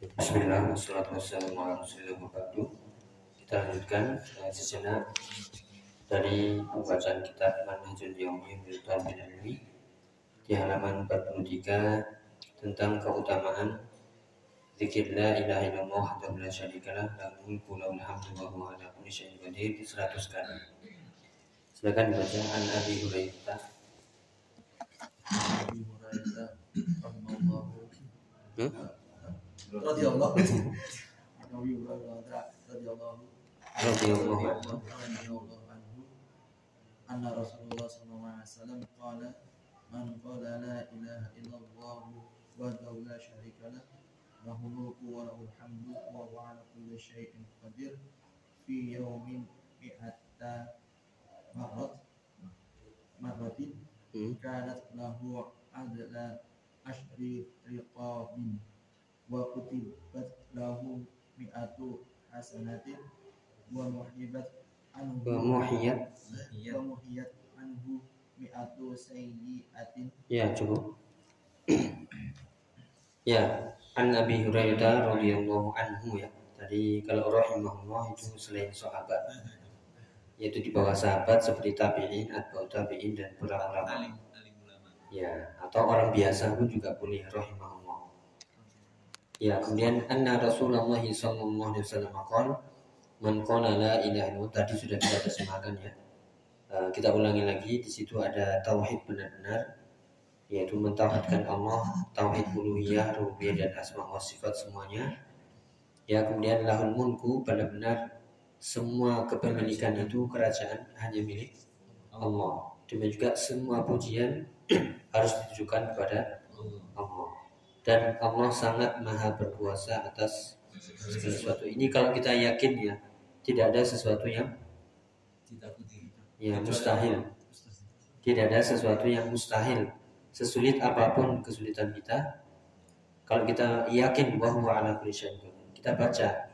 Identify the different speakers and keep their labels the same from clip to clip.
Speaker 1: Bismillah, wassalatu wassalamu ala rasulillah Kita lanjutkan uh, sejenak dari pembacaan kitab Manhajul Bil Ilmi di halaman 43 tentang keutamaan zikir la ilaha illallah wa la syarikalah lahu mulku lahul hamdu wa huwa ala kulli syai'in qadir 100 kali. Silakan dibaca An Abi Hurairah. Abi Hurairah
Speaker 2: hmm? Radhiyallahu Nabi radhiyallahu radhiyallahu anhu anna Rasulullah sallallahu alaihi wasallam qala man qala la ilaha illallah wahdahu la syarika lah lahu mulku wa lahul hamdu wa huwa ala kulli syai'in qadir fi yawmin mi'ata marrat marratin hmm. kanat lahu adla ashri riqabin wa kutibat lahu mi'atu hasanatin wa muhibat anhu wa muhiyat. Wa muhiyat anhu mi'atu sayyiatin.
Speaker 1: Ya cukup. Ya an Abi Hurairah radhiyallahu anhu ya. Tadi kalau rahimahullah itu selain sahabat yaitu di bawah sahabat seperti tabi'in atau tabi'in dan para ulama. Ya atau orang biasa pun juga boleh rahimahullah Ya, kemudian anna Rasulullah sallallahu alaihi wasallam qala man qala la ilaha illallah tadi sudah kita terjemahkan ya. Uh, kita ulangi lagi di situ ada tauhid benar-benar yaitu mentauhidkan Allah, tauhid uluhiyah, rububiyah dan asma wa sifat semuanya. Ya, kemudian lahul mulku benar-benar semua kepemilikan itu kerajaan hanya milik Allah. Demikian juga semua pujian harus ditujukan kepada Allah dan Allah sangat maha berkuasa atas segala sesuatu. Ini kalau kita yakin ya, tidak ada sesuatu yang ya mustahil. Tidak ada sesuatu yang mustahil. Sesulit apa pun kesulitan kita, kalau kita yakin bahwa ala kulli kita baca.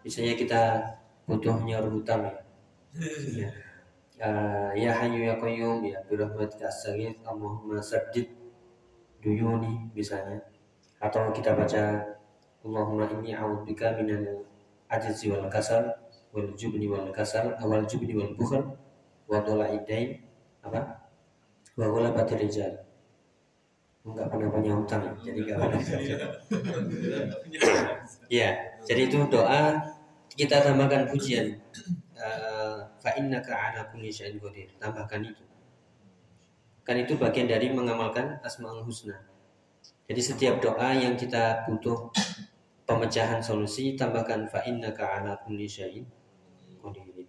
Speaker 1: Misalnya kita butuh nyaur hutang ya. ya. Uh, ya Hayyu ya Qayyum ya birahmatika astaghith Allahumma saddid duyuni misalnya atau kita baca Allahumma inni a'udzubika minal ajzi wal kasal wal jubni wal kasal awal jubni wal bukhl wa dhala'idain apa? Wa ghalabatir rijal. Enggak pernah punya hutang jadi enggak pernah. Ya jadi itu doa kita tambahkan pujian. Uh, fa innaka ala kulli syai'in qadir. Tambahkan itu. Kan itu bagian dari mengamalkan asmaul husna jadi setiap doa yang kita butuh pemecahan solusi tambahkan fa innaka ala kulli syai'in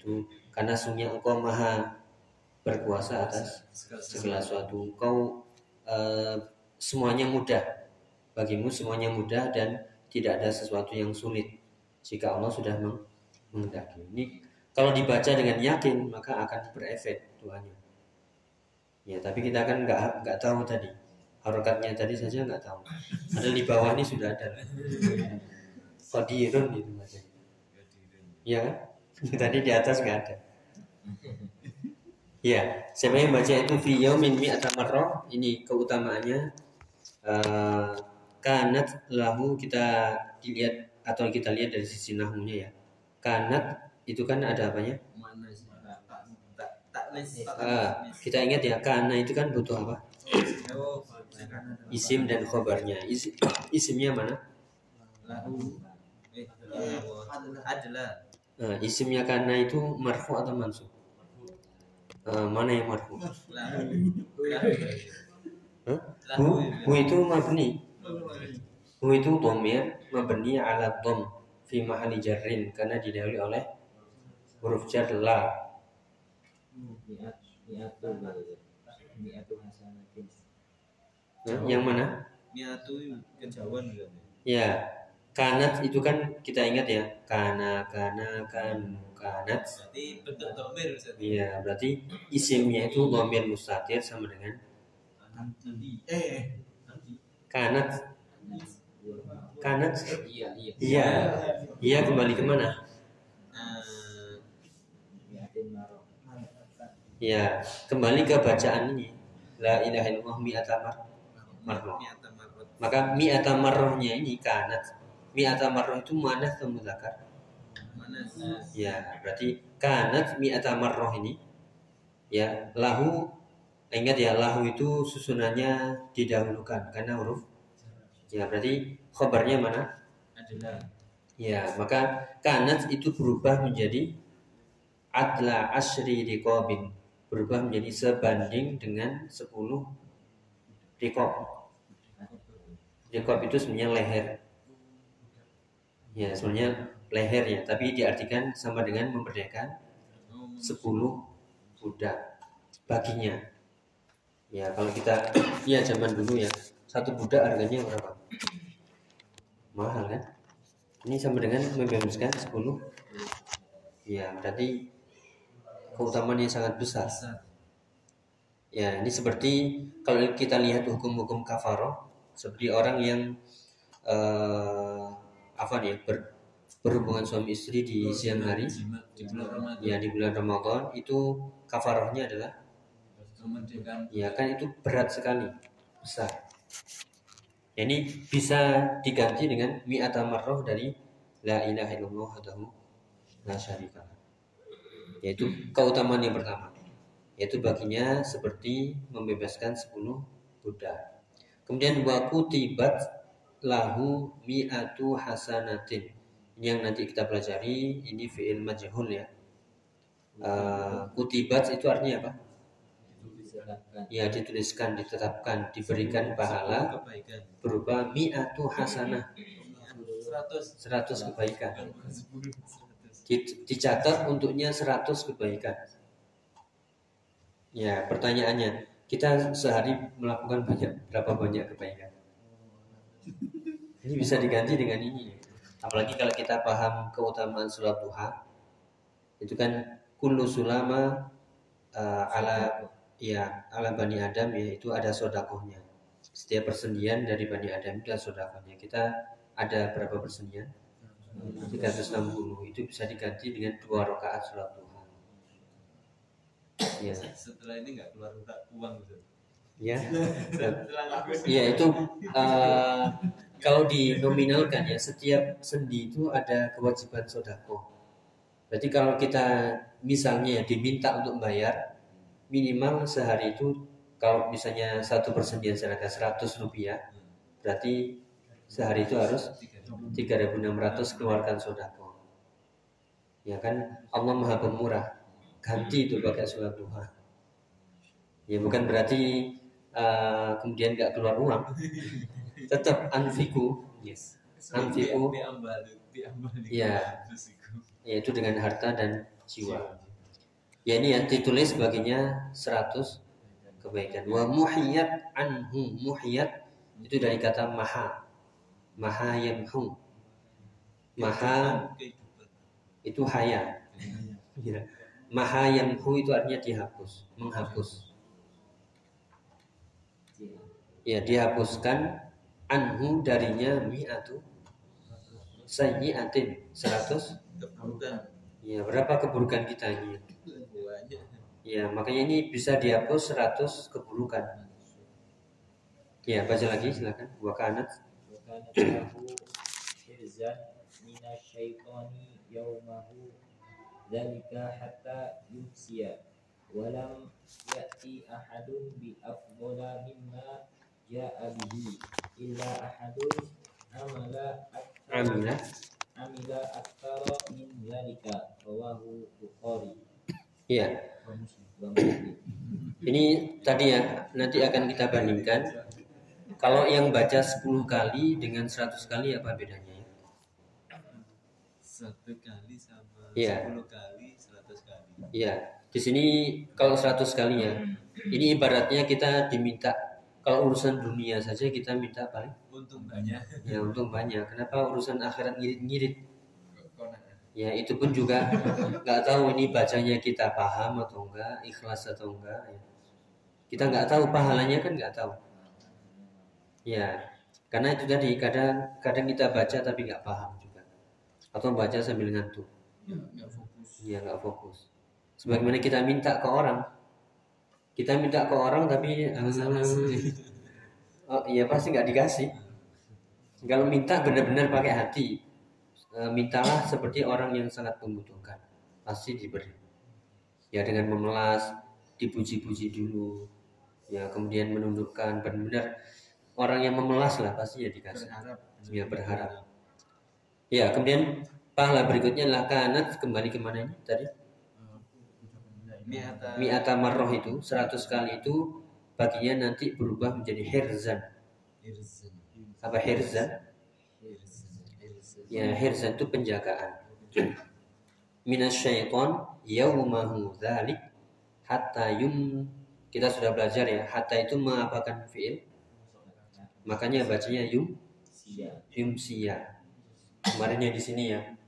Speaker 1: itu karena sungguh engkau maha berkuasa atas segala sesuatu. Engkau uh, semuanya mudah. Bagimu semuanya mudah dan tidak ada sesuatu yang sulit jika Allah sudah menghendaki. Ini kalau dibaca dengan yakin maka akan berefek doanya. Ya, tapi kita kan nggak nggak tahu tadi harokatnya tadi saja nggak tahu. Ada di bawah ini sudah ada. Kodirun gitu mas ya kan? Tadi di atas nggak ada. Ya saya yang baca itu? Video min mi atamarroh ini keutamaannya. Uh, kanat lahu kita dilihat atau kita lihat dari sisi nahmunya ya. Kanat itu kan ada apanya? Uh, kita ingat ya karena itu kan butuh apa isim dan khobarnya isim, isimnya mana? Nah, isimnya karena itu marfu atau mansub? Uh, mana yang marfu? Hu, hu itu mabni. Hu itu domir mabni ala dom fi mahali jarrin karena didahului oleh huruf jar la yang mana?
Speaker 2: Miatu kejauhan juga.
Speaker 1: Ya, kanat itu kan kita ingat ya, kana kana kan kanat.
Speaker 2: Berarti bentuk domir
Speaker 1: Iya, berarti isimnya itu domir mustatir sama dengan
Speaker 2: eh
Speaker 1: kanat. Kanat? Iya iya. Iya. Iya kembali ke mana ya kembali ke bacaan ini. La ilaha illallah mi'ata marroh maka mi'ata marrohnya ini kanat. Mi'ata marroh itu mana mudzakkar? Ya, berarti kanat mi'ata marroh ini ya lahu ingat ya lahu itu susunannya didahulukan karena huruf. Ya berarti khobarnya mana?
Speaker 2: Adalah
Speaker 1: Ya, maka kanat itu berubah menjadi adla asri riqabin. Berubah menjadi sebanding dengan 10 riqab. Riqab itu sebenarnya leher. Ya, sebenarnya leher ya, tapi diartikan sama dengan memerdekakan 10 budak baginya. Ya, kalau kita ya zaman dulu ya, satu budak harganya berapa? Mahal kan? Ini sama dengan membebaskan 10 Ya, berarti keutamaan yang sangat besar. Ya, ini seperti kalau kita lihat hukum-hukum kafaroh, seperti orang yang eh, apa nih ber- berhubungan suami istri di siang hari,
Speaker 2: di bulan Ramadan.
Speaker 1: ya di bulan Ramadan itu kafarohnya adalah ya kan itu berat sekali, besar. Ya, ini bisa diganti dengan mi'ata marroh dari la ilaha illallah wahdahu la syarika lah. Yaitu keutamaan yang pertama. Yaitu baginya seperti membebaskan 10 budak. Kemudian wa kutibat lahu mi'atu hasanatin. Ini yang nanti kita pelajari ini fi'il majhul ya. Eh, kutibat itu artinya apa? Ya dituliskan, ditetapkan, diberikan pahala berupa mi'atu hasanah
Speaker 2: 100
Speaker 1: 100 kebaikan
Speaker 2: 100.
Speaker 1: Di- dicatat untuknya 100 kebaikan ya pertanyaannya kita sehari melakukan banyak berapa banyak kebaikan? Ini bisa diganti dengan ini. Apalagi kalau kita paham keutamaan sholat duha itu kan kullu sulama uh, ala ya ala bani adam ya itu ada sodakohnya. Setiap persendian dari bani adam itu ada sodakohnya. Kita ada berapa persendian? 360 itu bisa diganti dengan dua rakaat sholat duha ya
Speaker 2: Setelah ini nggak keluar uang gitu.
Speaker 1: ya Iya itu eh, kalau dinominalkan ya setiap sendi itu ada kewajiban sodako. Berarti kalau kita misalnya ya diminta untuk bayar minimal sehari itu kalau misalnya satu persendian seharga 100 rupiah berarti sehari itu harus 3.600 keluarkan sodako. Ya kan Allah Maha Pemurah ganti itu pakai sholat duha. Ya bukan berarti eh, kemudian nggak keluar uang, tetap anfiku, yes, anfiku, Iya. yaitu dengan harta dan jiwa. Ya ini yang ditulis baginya 100 kebaikan. Wa muhiyat anhu muhiyat itu dari kata maha, maha yamhu, maha itu haya. Ya. Maha yang hu itu artinya dihapus, menghapus. Ya, dihapuskan anhu darinya mi'atu sayyi'atin 100 Ya, berapa keburukan kita ini? Ya, makanya ini bisa dihapus 100 keburukan. Ya, baca lagi silakan. Wa kanat
Speaker 3: wa kanat dzalika hatta yufsiya walam ya'ti ahadun bi afdala mimma ja'a bihi. Illa ahadun amala
Speaker 1: amila.
Speaker 3: amila aktsara min dzalika
Speaker 1: rawahu
Speaker 3: bukhari. Iya.
Speaker 1: Ini tadi ya nanti akan kita bandingkan. Kalau yang baca 10 kali dengan 100 kali apa bedanya?
Speaker 2: Satu kali sama
Speaker 1: Iya.
Speaker 2: sepuluh kali seratus kali
Speaker 1: Ya, di sini kalau 100 kali ya. Ini ibaratnya kita diminta kalau urusan dunia saja kita minta paling
Speaker 2: untung banyak
Speaker 1: ya untung banyak. Kenapa urusan akhirat ngirit-ngirit? Ya itu pun juga nggak tahu ini bacanya kita paham atau enggak, ikhlas atau enggak. Ya. Kita nggak tahu pahalanya kan nggak tahu. Ya, karena itu tadi kadang kadang kita baca tapi nggak paham juga, atau baca sambil ngantuk.
Speaker 2: Nggak fokus
Speaker 1: Ya nggak fokus. Sebagaimana kita minta ke orang, kita minta ke orang tapi oh iya pasti nggak dikasih. Kalau minta benar-benar pakai hati, e, mintalah seperti orang yang sangat membutuhkan, pasti diberi. Ya dengan memelas, dipuji-puji dulu, ya kemudian menundukkan benar-benar orang yang memelas lah pasti ya dikasih.
Speaker 2: Berharap.
Speaker 1: Ya berharap. Ya kemudian pahala berikutnya adalah kanat kembali ke mana ini tadi?
Speaker 2: Mi'ata.
Speaker 1: Marroh itu 100 kali itu baginya nanti berubah menjadi. Hirzan. Apa. Hirzan. Ya hirzan itu penjagaan. Minas syaiton yaumahu dzalik hatta yum kita sudah belajar ya hatta itu mengapakan fiil makanya bacanya yum
Speaker 3: Sia.
Speaker 1: yumsia kemarinnya di sini ya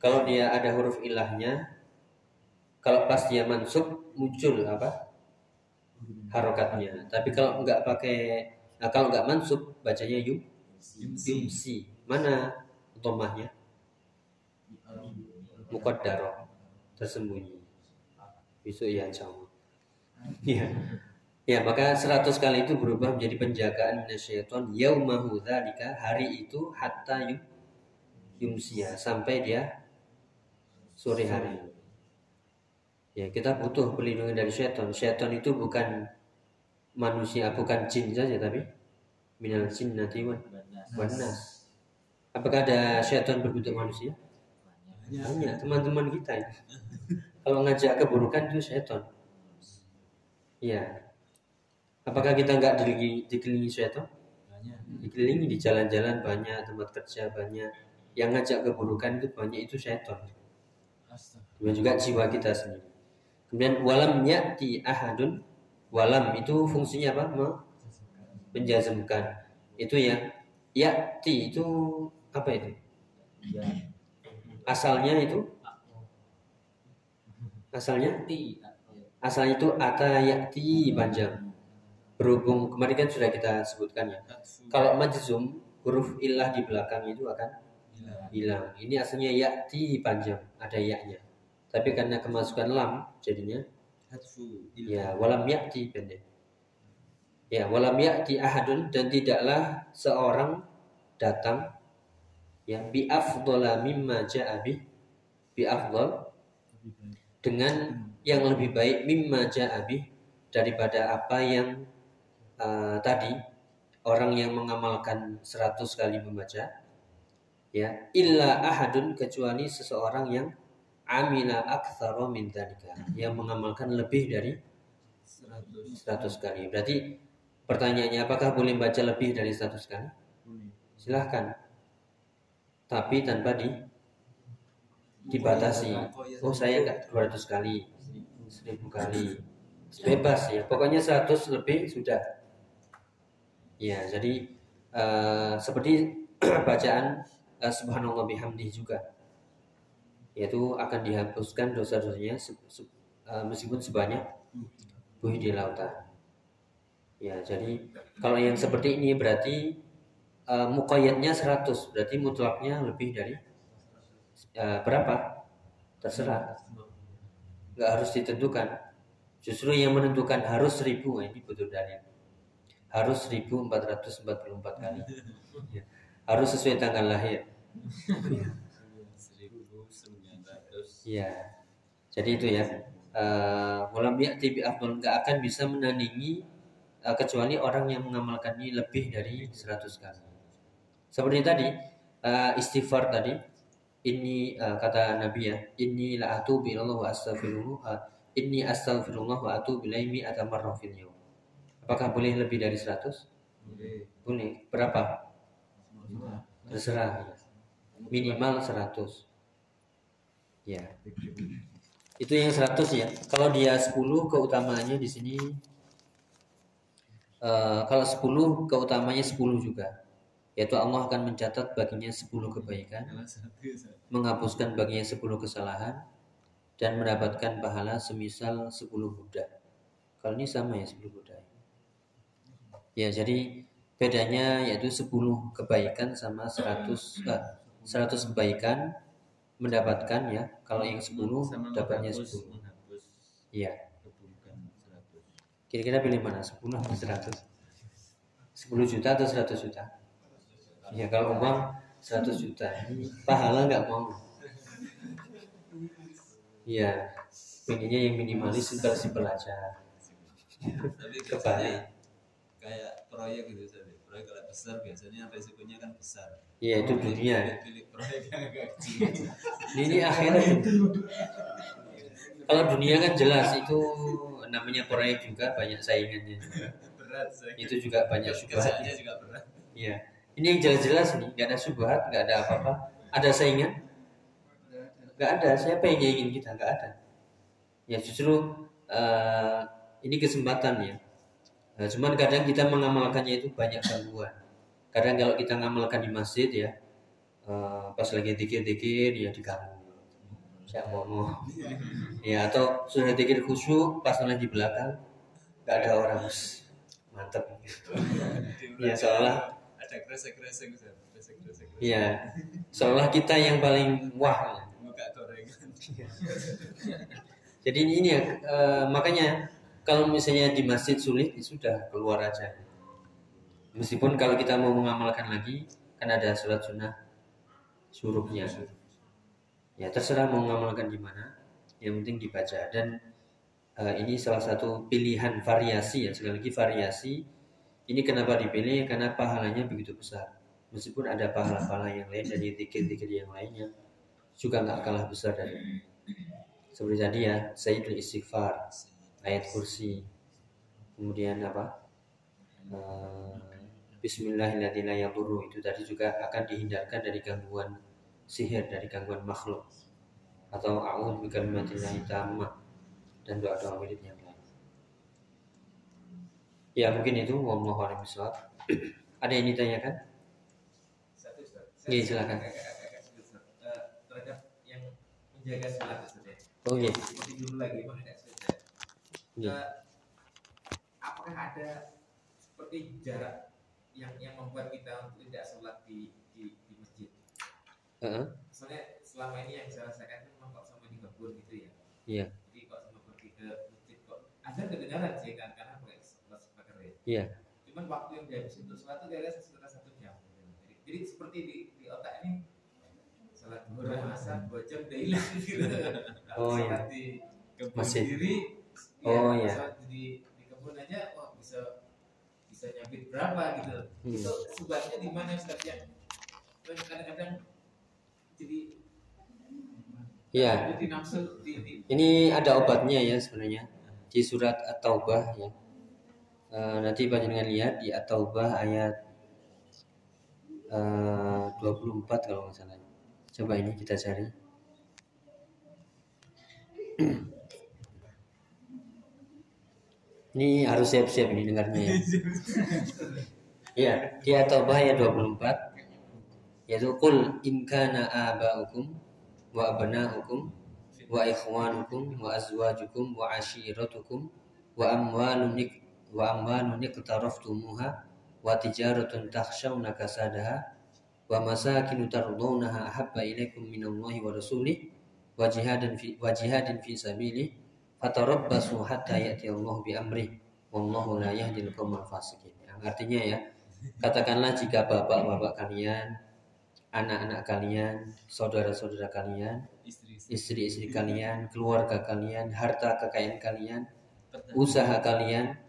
Speaker 1: kalau dia ada huruf ilahnya kalau pas dia mansub muncul apa? Harokatnya. Tapi kalau nggak pakai nah, kalau nggak mansub bacanya yum yumsi. Mana tomahnya muqaddarah. Tersembunyi. Besok ya insya Allah. Ya ya maka 100 kali itu berubah menjadi penjagaan minasyaiton yaumahu dzalika hari itu hatta yum, yumsia sampai dia sore hari ya kita butuh perlindungan dari syaitan syaitan itu bukan manusia bukan jin saja tapi minal jin nanti wanas apakah ada syaitan berbentuk manusia banyak teman-teman kita itu. Kalau ngajak keburukan itu setan. Iya. Apakah kita nggak dikelilingi, dikelilingi setan?
Speaker 2: Banyak.
Speaker 1: Dikelilingi di jalan-jalan banyak, tempat kerja banyak. Yang ngajak keburukan itu banyak itu setan. Dan juga jiwa kita sendiri. Kemudian walam ya'ti ahadun. Walam itu fungsinya apa? Me- Menjazmkan. Itu ya. Ya'ti itu apa itu?
Speaker 3: Ya.
Speaker 1: Asalnya itu asalnya asalnya itu ata yakti panjang berhubung kemarin kan sudah kita sebutkan ya kalau majzum huruf ilah di belakang itu akan. Hilang. Ini asalnya yakti panjang ada yaknya. Tapi karena kemasukan lam jadinya
Speaker 2: Hatfu.
Speaker 1: ya walam yakti pendek. Ya walam yakti ahadun dan tidaklah seorang datang yang bi afdhala mimma ja'a bi afdhal dengan yang lebih baik mimma ja'a bih daripada apa yang uh, tadi orang yang mengamalkan 100 kali membaca ya illa ahadun kecuali seseorang yang amila aktsara min dzalika yang mengamalkan lebih dari
Speaker 2: 100.
Speaker 1: 100 kali. Berarti pertanyaannya apakah boleh baca lebih dari 100 kali? Silahkan. Tapi tanpa di dibatasi. Oh saya enggak 200 kali 1000 kali. Bebas ya pokoknya 100 lebih sudah. Ya jadi eh, seperti bacaan eh, subhanallah bihamdi juga. Yaitu akan dihapuskan dosa-dosanya se- se- eh, meskipun sebanyak buih di lautan. Ya jadi kalau yang seperti ini berarti uh, muqayyadnya 100 berarti mutlaknya lebih dari uh, berapa? Terserah. Nggak harus ditentukan. Justru yang menentukan harus 1000 Nah, ini betul dari harus 1444 kali. harus sesuai tanggal lahir
Speaker 2: 1900.
Speaker 1: Iya. Jadi itu ya. Eh, Walam ya'ti bi afdal nggak akan bisa menandingi eh, kecuali orang yang mengamalkannya lebih dari 100 kali. Seperti tadi eh, istighfar tadi ini eh, kata Nabi ya, inni la atubu ilallah wa astaghfirullah inni astaghfirullah wa atubu ilaihi atamarra fil yawm. Apakah boleh lebih dari 100?
Speaker 2: Boleh.
Speaker 1: Boleh. Berapa? Terserah. Minimal 100. Ya. Itu yang 100 ya. Kalau dia 10 keutamaannya di sini eh, kalau 10 keutamanya 10 juga. Yaitu Allah akan mencatat baginya 10 kebaikan, menghapuskan baginya 10 kesalahan dan mendapatkan pahala semisal 10 budak. Kalau ini sama ya 10 budak. Ya, jadi bedanya yaitu 10 kebaikan sama 100 eh, 100 kebaikan mendapatkan ya. Kalau yang 10
Speaker 2: Sama
Speaker 1: dapatnya
Speaker 2: menghapus-
Speaker 1: 10.
Speaker 2: menghapus
Speaker 1: Iya.
Speaker 2: 100.
Speaker 1: Kira-kira pilih mana? 10 atau 100? 10 juta atau 100 juta? Ya kalau uang 100 juta, pahala nggak mau. Iya, pengennya yang minimalis simpel-simpel aja.
Speaker 2: Tapi biasanya kayak proyek gitu. Proyek kalau besar biasanya resikonya kan besar.
Speaker 1: Iya itu dunia.
Speaker 2: Pilih proyek yang agak kecil.
Speaker 1: Ini akhirat itu. Kalau dunia kan jelas itu namanya proyek juga banyak saingannya.
Speaker 2: Berat saya.
Speaker 1: Itu juga banyak syubhat.
Speaker 2: Kerjanya juga berat.
Speaker 1: Iya. Ini yang jelas-jelas nih, nggak ada subhat, nggak ada apa-apa. Ada saingan? Nggak ada. Siapa yang ingin kita? Nggak ada. Ya justru eh, ini kesempatan ya. Nah, cuman kadang kita mengamalkannya itu banyak gangguan. Kadang kalau kita ngamalkan di masjid ya, eh, pas lagi dikir-dikir ya diganggu. Siapa ngomong? Ya atau sudah dikir khusyuk pas lagi di belakang nggak ada orang. Mantep. Ya seolah
Speaker 2: ada kresek-kresek.
Speaker 1: Iya, seolah kita yang paling wah.
Speaker 2: Gorengan.
Speaker 1: Jadi ini ya, eh, makanya kalau misalnya di masjid sulit, ya sudah keluar aja. Meskipun kalau kita mau mengamalkan lagi, kan ada sholat sunnah suruhnya. Ya terserah mau mengamalkan di mana, yang penting dibaca. Dan eh, ini salah satu pilihan variasi ya, sekali lagi variasi. Ini kenapa dipilih? Karena pahalanya begitu besar. Meskipun ada pahala-pahala yang lain dari zikir-zikir yang lainnya, juga nggak kalah besar dari seperti tadi ya Sayyidul Istighfar ayat kursi kemudian apa Eh, Bismillahirrahmanirrahim itu tadi juga akan dihindarkan dari gangguan sihir dari gangguan makhluk atau a'udzu bikalimatillahi tammah dan doa-doa wirid yang lain. Ya mungkin itu wallahu a'lam bishawab. Ada yang ditanyakan?
Speaker 4: Satu.
Speaker 1: Iya, silakan.
Speaker 4: Eh, terhadap yang menjaga sholat ya.
Speaker 1: Oh iya.
Speaker 4: Seperti dulu lagi Bang ya.
Speaker 1: Iya.
Speaker 4: Apakah ada seperti jarak yang yang membuat kita untuk tidak sholat di di, di masjid?
Speaker 1: Heeh.
Speaker 4: Soalnya selama ini yang saya rasakan itu memang kok sama di kebun gitu ya.
Speaker 1: Iya.
Speaker 4: Jadi kok sama pergi ke masjid kok ada kedengaran sih kan karena pakai sholat speaker ya.
Speaker 1: Iya.
Speaker 4: Cuman waktu yang dihabisin untuk sholat itu kira-kira sekitar satu jam. Jadi, jadi seperti di, di otak ini sholat duhur asar dua jam udah hilang gitu.
Speaker 1: Oh,
Speaker 4: sholat di kebun
Speaker 1: Masjid.
Speaker 4: sendiri,
Speaker 1: Oh,
Speaker 4: ya,
Speaker 1: iya.
Speaker 4: sholat di, di kebun aja, wah bisa bisa nyampe berapa gitu.
Speaker 1: Hmm.
Speaker 4: Itu sebabnya di mana Ustaz kan kadang-kadang jadi
Speaker 1: Iya.
Speaker 4: di
Speaker 1: Ini ada obatnya ya sebenarnya di surat At-Taubah ya. Eh, nanti panjenengan lihat di At-Taubah ayat eh, 24 kalau nggak salah. Coba ini kita cari. Ini harus siap-siap ini dengarnya ya. Iya, di At-Taubah ayat 24 yaitu qul in kana aba'ukum wa abna'ukum wa ikhwanukum wa azwajukum wa ashiratukum wa amwalun nik- wa amwalun iqtaraftumuha wa tijaratun takhshawna kasadaha wa masakinu tardawnaha ahabba ilaikum minallahi wa rasulih wa jihadin fi wa jihadin fi sabilih fatarabbasu hatta ya'ti Allah bi amrih wallahu la yahdil qaumal fasiqin. Artinya ya, katakanlah jika bapak-bapak kalian, anak-anak kalian, saudara-saudara kalian
Speaker 2: Istri-istri.
Speaker 1: kalian, keluarga kalian, harta kekayaan kalian, usaha kalian,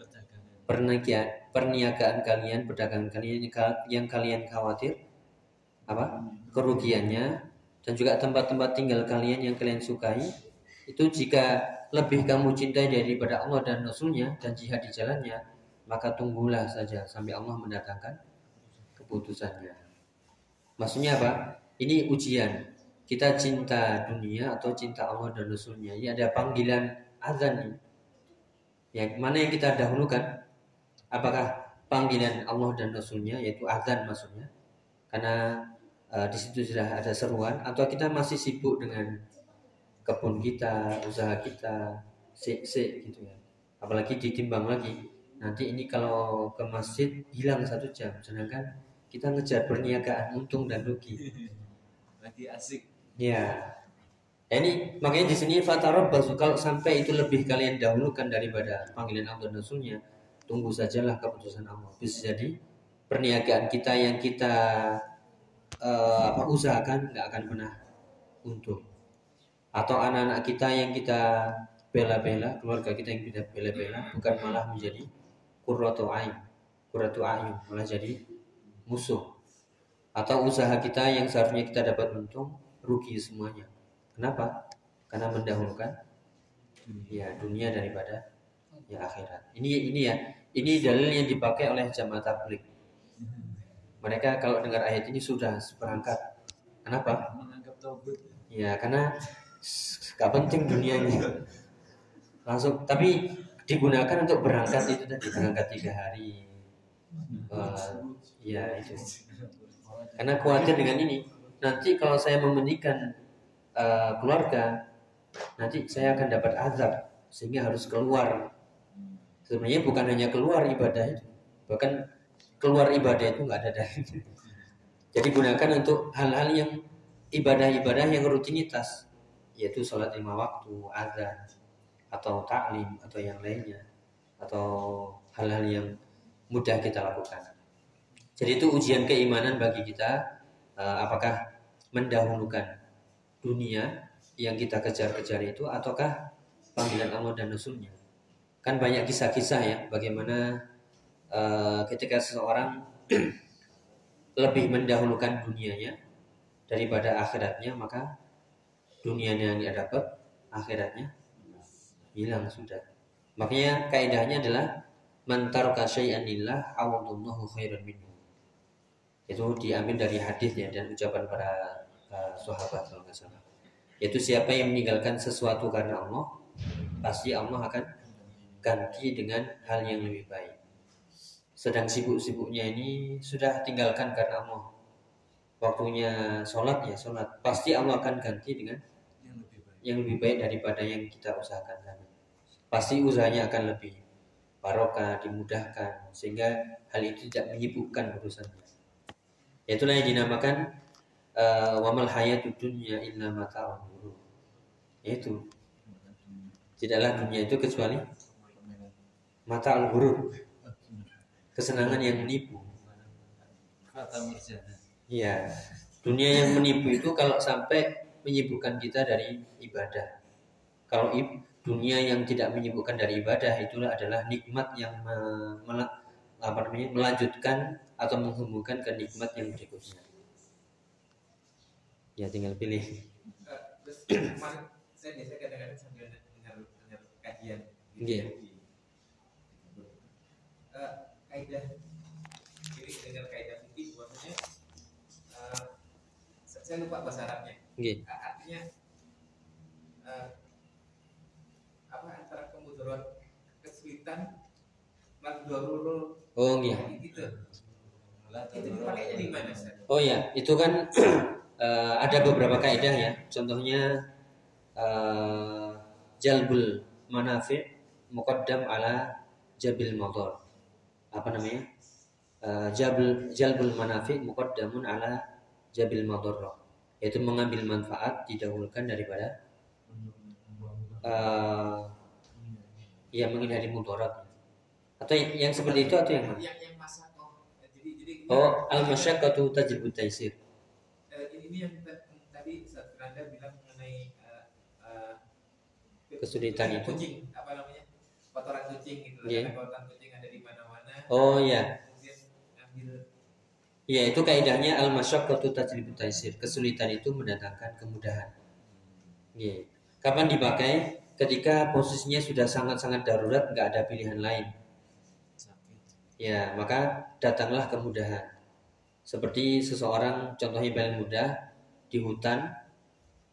Speaker 1: perniagaan, perniagaan kalian, perdagangan kalian yang ka- yang kalian khawatir apa? kerugiannya dan juga tempat-tempat tinggal kalian yang kalian sukai itu jika lebih kamu cintai daripada Allah dan Rasulnya dan jihad di jalannya maka tunggulah saja sampai Allah mendatangkan keputusannya. Maksudnya apa? Ini ujian. Kita cinta dunia atau cinta Allah dan Rasulnya. Ini ada panggilan azan nih yang mana yang kita dahulukan? Apakah panggilan Allah dan Rasulnya yaitu azan maksudnya? Karena eh, di situ sudah ada seruan. Atau kita masih sibuk dengan kebun kita usaha kita sik sik gitu ya apalagi ditimbang lagi nanti ini kalau ke masjid hilang satu jam sedangkan kita ngejar perniagaan untung dan rugi
Speaker 2: Lagi asik.
Speaker 1: Ya. Ya, ini makanya di sini fatarabbasu kalau sampai itu lebih kalian dahulukan daripada panggilan Allah dan Rasulnya, tunggu sajalah keputusan Allah. Bisa jadi perniagaan kita yang kita eh, apa usahakan nggak akan pernah untung atau anak-anak kita yang kita bela-bela keluarga kita yang kita bela-bela bukan malah menjadi kurratu ain kurratu ayun malah jadi musuh. Atau usaha kita yang seharusnya kita dapat untung rugi semuanya. Kenapa? Karena mendahulukan ya dunia daripada ya akhirat. Ini ini ya ini dalil yang dipakai oleh jamaah tablik mereka kalau dengar ayat ini sudah seperangkat kenapa?
Speaker 2: Menganggap
Speaker 1: Ya karena gak penting dunianya. Langsung tapi digunakan untuk berangkat itu tadi berangkat tiga hari. Eh, ya itu. Karena khawatir dengan ini. Nanti kalau saya mementingkan eh, keluarga nanti saya akan dapat azab sehingga harus keluar. Sebenarnya bukan hanya keluar ibadah itu bahkan keluar ibadah itu nggak ada dalilnya jadi gunakan untuk hal-hal yang ibadah-ibadah yang rutinitas yaitu sholat lima waktu, azan atau taklim atau yang lainnya atau hal-hal yang mudah kita lakukan. Jadi itu ujian keimanan bagi kita eh, apakah mendahulukan dunia yang kita kejar-kejar itu ataukah panggilan Allah dan Rasulnya. Kan banyak kisah-kisah ya bagaimana eh, ketika seseorang lebih mendahulukan dunianya daripada akhiratnya maka dunianya dia dapat akhiratnya hilang sudah. Makanya kaidahnya adalah mantarka syai'an lillah khairan minhu. Itu diambil dari hadisnya dan ucapan para uh, sahabat kalau nggak salah yaitu siapa yang meninggalkan sesuatu karena Allah pasti Allah akan ganti dengan hal yang lebih baik. Sedang sibuk-sibuknya ini sudah tinggalkan karena Allah. Waktunya sholat ya sholat. Pasti Allah akan ganti dengan
Speaker 2: yang lebih baik
Speaker 1: daripada yang kita usahakan tadi. Pasti usahanya akan lebih barokah dimudahkan sehingga hal itu tidak menyibukkan urusannya. Itulah yang dinamakan uh, wamal hayatud dunya illa ghurur. Yaitu tidaklah dunia itu kecuali mata'ul ghurur. Kesenangan yang menipu. Iya, dunia yang menipu itu kalau sampai menyibukkan kita dari ibadah. Kalau dunia yang tidak menyibukkan dari ibadah itulah adalah nikmat yang me- mela- apa namanya melanjutkan atau menghubungkan ke nikmat yang berikutnya. Ya tinggal pilih.
Speaker 4: Saya kadang-kadang sambil kaidah dengar kaidah eh, saya lupa bahasa Arabnya A- artinya eh, apa antara kemudarat kesulitan madorul
Speaker 1: Oh iya.
Speaker 4: gitu
Speaker 2: La
Speaker 4: itu
Speaker 2: tadurru
Speaker 4: dipakainya di mana Ustaz?
Speaker 1: Oh ya, itu kan eh, ada beberapa kaidah ya. Contohnya eh, jalbul manafi muqaddam ala jabil motor. Apa namanya? Eh, jabul jalbul manafi muqaddamun ala jabil motor. Yaitu mengambil manfaat didahulukan daripada eh ya menghindari mudarat. Atau yang, yang seperti itu atau yang mana?
Speaker 4: yang yang masa oh jadi jadi
Speaker 1: Oh, al-masyaqqatu tajlibut taisir.
Speaker 4: Eh, ini yang ta- tadi Anda bilang mengenai eh, eh,
Speaker 1: Kesulitan itu.
Speaker 4: kucing apa namanya kotoran kucing gitu karena kotoran kucing ada di mana-mana
Speaker 1: Oh iya.
Speaker 4: ambil
Speaker 1: Ya itu kaidahnya al masyaqqatu tajlibut taisir. Kesulitan itu mendatangkan kemudahan. Iya. Kapan dipakai? Ketika posisinya sudah sangat-sangat darurat, nggak ada pilihan lain. Ya, maka datanglah kemudahan. Seperti seseorang, contohnya paling mudah di hutan,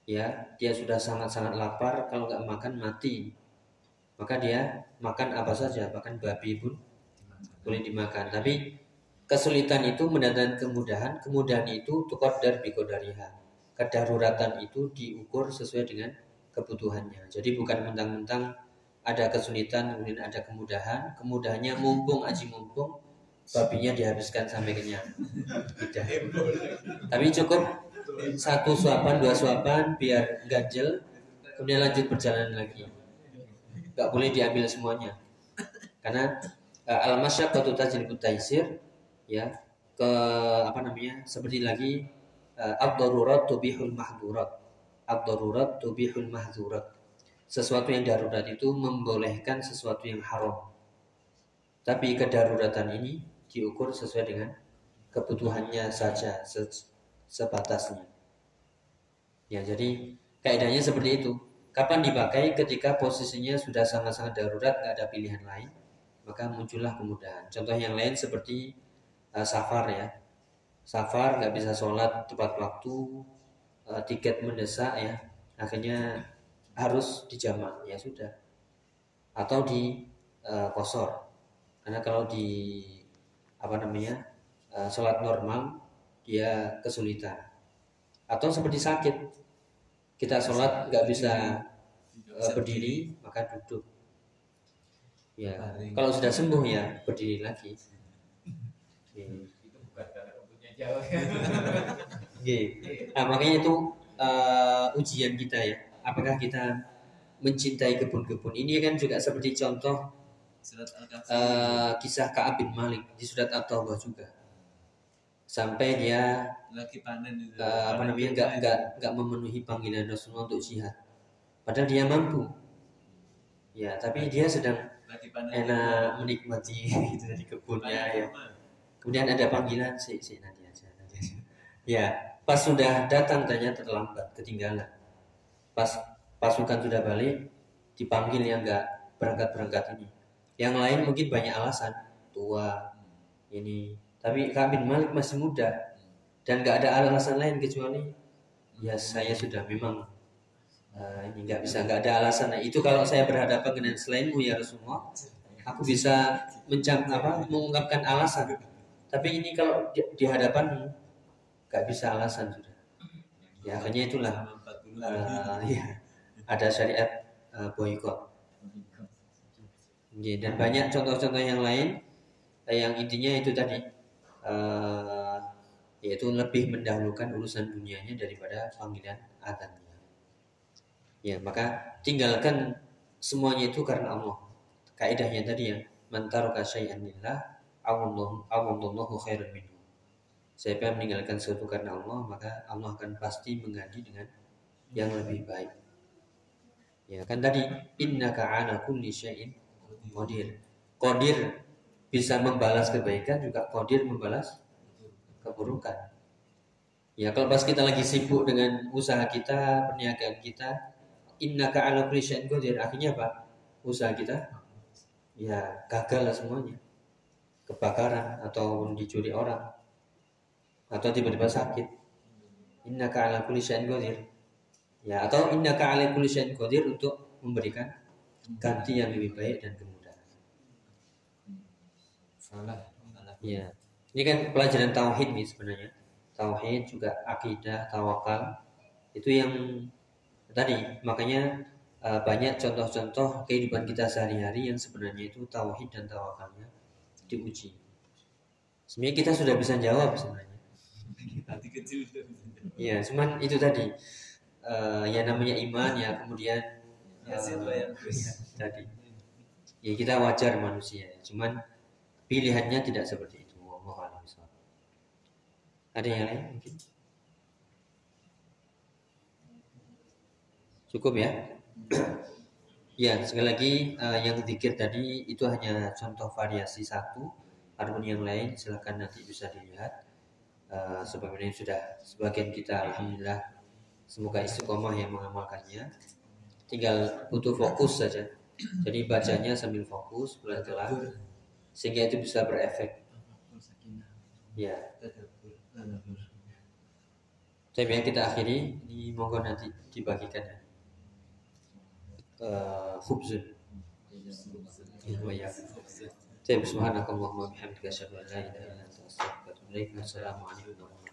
Speaker 1: ya dia sudah sangat-sangat lapar, kalau nggak makan mati. Maka dia makan apa saja, bahkan babi pun boleh dimakan. Tapi kesulitan itu mendatangkan kemudahan, kemudahan itu tukar dari bikodariha. Kedaruratan itu diukur sesuai dengan kebutuhannya. Jadi bukan mentang-mentang ada kesulitan kemudian ada kemudahan, kemudahannya mumpung aji mumpung babinya dihabiskan sampai kenyang. Tidak. Tapi cukup satu suapan, dua suapan biar ganjel, kemudian lanjut perjalanan lagi. Gak boleh diambil semuanya. Karena uh, al-masyaqqatu tajlibut taisir ya ke apa namanya? seperti lagi uh, tubihul mahdurat. Ad-darurat tubihul mahdurat. Sesuatu yang darurat itu membolehkan sesuatu yang haram. Tapi kedaruratan ini diukur sesuai dengan kebutuhannya saja se- sebatasnya. Ya, jadi kaidahnya seperti itu. Kapan dipakai? Ketika posisinya sudah sangat-sangat darurat, nggak ada pilihan lain, maka muncullah kemudahan. Contoh yang lain seperti uh, safar ya. Safar nggak bisa sholat tepat waktu, uh, tiket mendesak ya, akhirnya harus dijamak ya sudah. Atau di uh, kosor. Karena kalau di apa namanya uh, sholat normal dia kesulitan. Atau seperti sakit, kita sholat nggak bisa uh, berdiri maka duduk. Ya, kalau sudah sembuh ya berdiri lagi. Ya.
Speaker 4: Itu bukan karena jauh ya.
Speaker 1: Oke. Nah, makanya itu uh, ujian kita ya. Apakah kita mencintai kebun-kebun ini kan juga seperti contoh uh, kisah Ka'ab bin Malik di surat At-Taubah juga. Sampai dia
Speaker 2: lagi panen itu.
Speaker 1: uh, apa namanya nggak nggak nggak memenuhi panggilan Rasulullah untuk jihad. Padahal dia mampu. Ya, tapi dia sedang
Speaker 2: lagi panen.
Speaker 1: enak menikmati itu dari kebunnya ya. Kemudian ada panggilan si si nanti aja, nanti aja. Ya, pas sudah datang ternyata terlambat, ketinggalan. Pas pasukan sudah balik, dipanggil yang enggak berangkat-berangkat ini. Yang lain mungkin banyak alasan, tua, ini. Tapi bin Malik masih muda dan nggak ada alasan lain kecuali ya saya sudah memang eh, ini nggak bisa nggak ada alasan. Nah, itu kalau saya berhadapan dengan selainmu ya Rasulullah, aku bisa mencam apa mengungkapkan alasan. Tapi ini kalau di, di hadapanmu nggak bisa alasan sudah. Ya akhirnya itulah
Speaker 2: Selama 40 hari.
Speaker 1: ya, ada syariat eh, boykot. Oke, dan banyak contoh-contoh yang lain eh, yang intinya itu tadi eh, yaitu lebih mendahulukan urusan dunianya daripada panggilan atannya. Ya, maka tinggalkan semuanya itu karena Allah. Kaidahnya tadi ya, man taraka syai'an lillah awallahu khairan minhu. Siapa yang meninggalkan sesuatu karena Allah, maka Allah akan pasti mengganti dengan yang lebih baik. Ya kan tadi innaka ala kulli syai'in qadir. Qadir bisa membalas kebaikan juga qadir membalas keburukan. Ya kalau pas kita lagi sibuk dengan usaha kita, perniagaan kita, innaka ala kulli syai'in qadir. Akhirnya apa? Usaha kita ya gagal lah semuanya. Kebakaran atau dicuri orang atau tiba-tiba sakit. Innaka ala kulli syai'in qadir. Ya, atau innaka ala kulli syai'in qadir untuk memberikan ganti yang lebih baik dan kemudahan.
Speaker 2: Salah. Salah.
Speaker 1: Ya. Ini kan pelajaran tauhid nih sebenarnya. Tauhid juga akidah, tawakal. Itu yang tadi makanya eh, banyak contoh-contoh kehidupan kita sehari-hari yang sebenarnya itu tauhid dan tawakalnya diuji. Sebenarnya kita sudah bisa jawab sebenarnya.
Speaker 2: Hati kecil sudah bisa.
Speaker 1: Ya, cuman itu tadi eh, ya namanya iman ya kemudian
Speaker 2: Ya, situ yang
Speaker 1: ya, tadi ya kita wajar manusia ya. cuman pilihannya tidak seperti itu bishawab. ada yang lain mungkin cukup ya ya sekali lagi eh, yang dikir tadi itu hanya contoh variasi satu adapun yang lain silakan nanti bisa dilihat. Eh, sebagaimana sudah sebagian kita alhamdulillah semoga istiqomah yang mengamalkannya. Tinggal butuh fokus saja. Jadi bacanya sambil fokus pelan-pelan sehingga itu bisa berefek. Ya. Tapi yang kita akhiri ini monggo nanti dibagikan. ya Eh, khubzun wa iyyakum. Baik, subhanakallahumma wa bihamdika asyhadu an la ilaha illa anta astaghfiruka wa atubu ilaik. Wassalamu alaikum warahmatullahi